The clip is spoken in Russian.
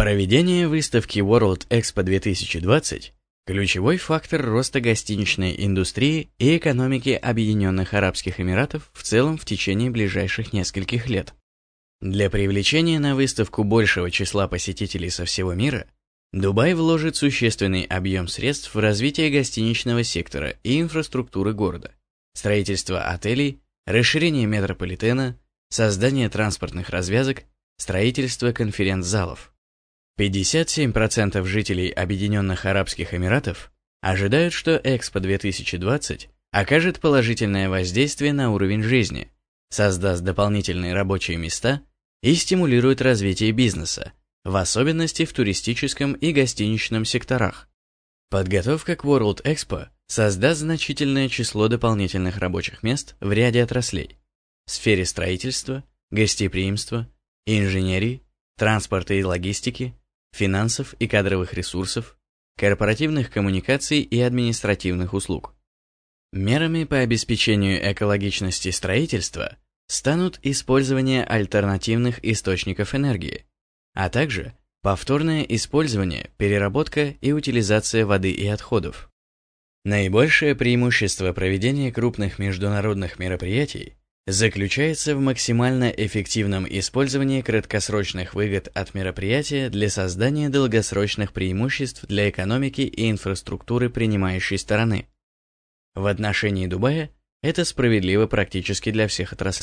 Проведение выставки World Expo 2020 – ключевой фактор роста гостиничной индустрии и экономики Объединенных Арабских Эмиратов в целом в течение ближайших нескольких лет. Для привлечения на выставку большего числа посетителей со всего мира, Дубай вложит существенный объем средств в развитие гостиничного сектора и инфраструктуры города, строительство отелей, расширение метрополитена, создание транспортных развязок, строительство конференц-залов. 57% жителей Объединенных Арабских Эмиратов ожидают, что Экспо 2020 окажет положительное воздействие на уровень жизни, создаст дополнительные рабочие места и стимулирует развитие бизнеса, в особенности в туристическом и гостиничном секторах. Подготовка к World Expo создаст значительное число дополнительных рабочих мест в ряде отраслей в сфере строительства, гостеприимства, инженерии, транспорта и логистики, финансов и кадровых ресурсов, корпоративных коммуникаций и административных услуг. Мерами по обеспечению экологичности строительства станут использование альтернативных источников энергии, а также повторное использование, переработка и утилизация воды и отходов. Наибольшее преимущество проведения крупных международных мероприятий заключается в максимально эффективном использовании краткосрочных выгод от мероприятия для создания долгосрочных преимуществ для экономики и инфраструктуры принимающей стороны. В отношении Дубая это справедливо практически для всех отраслей.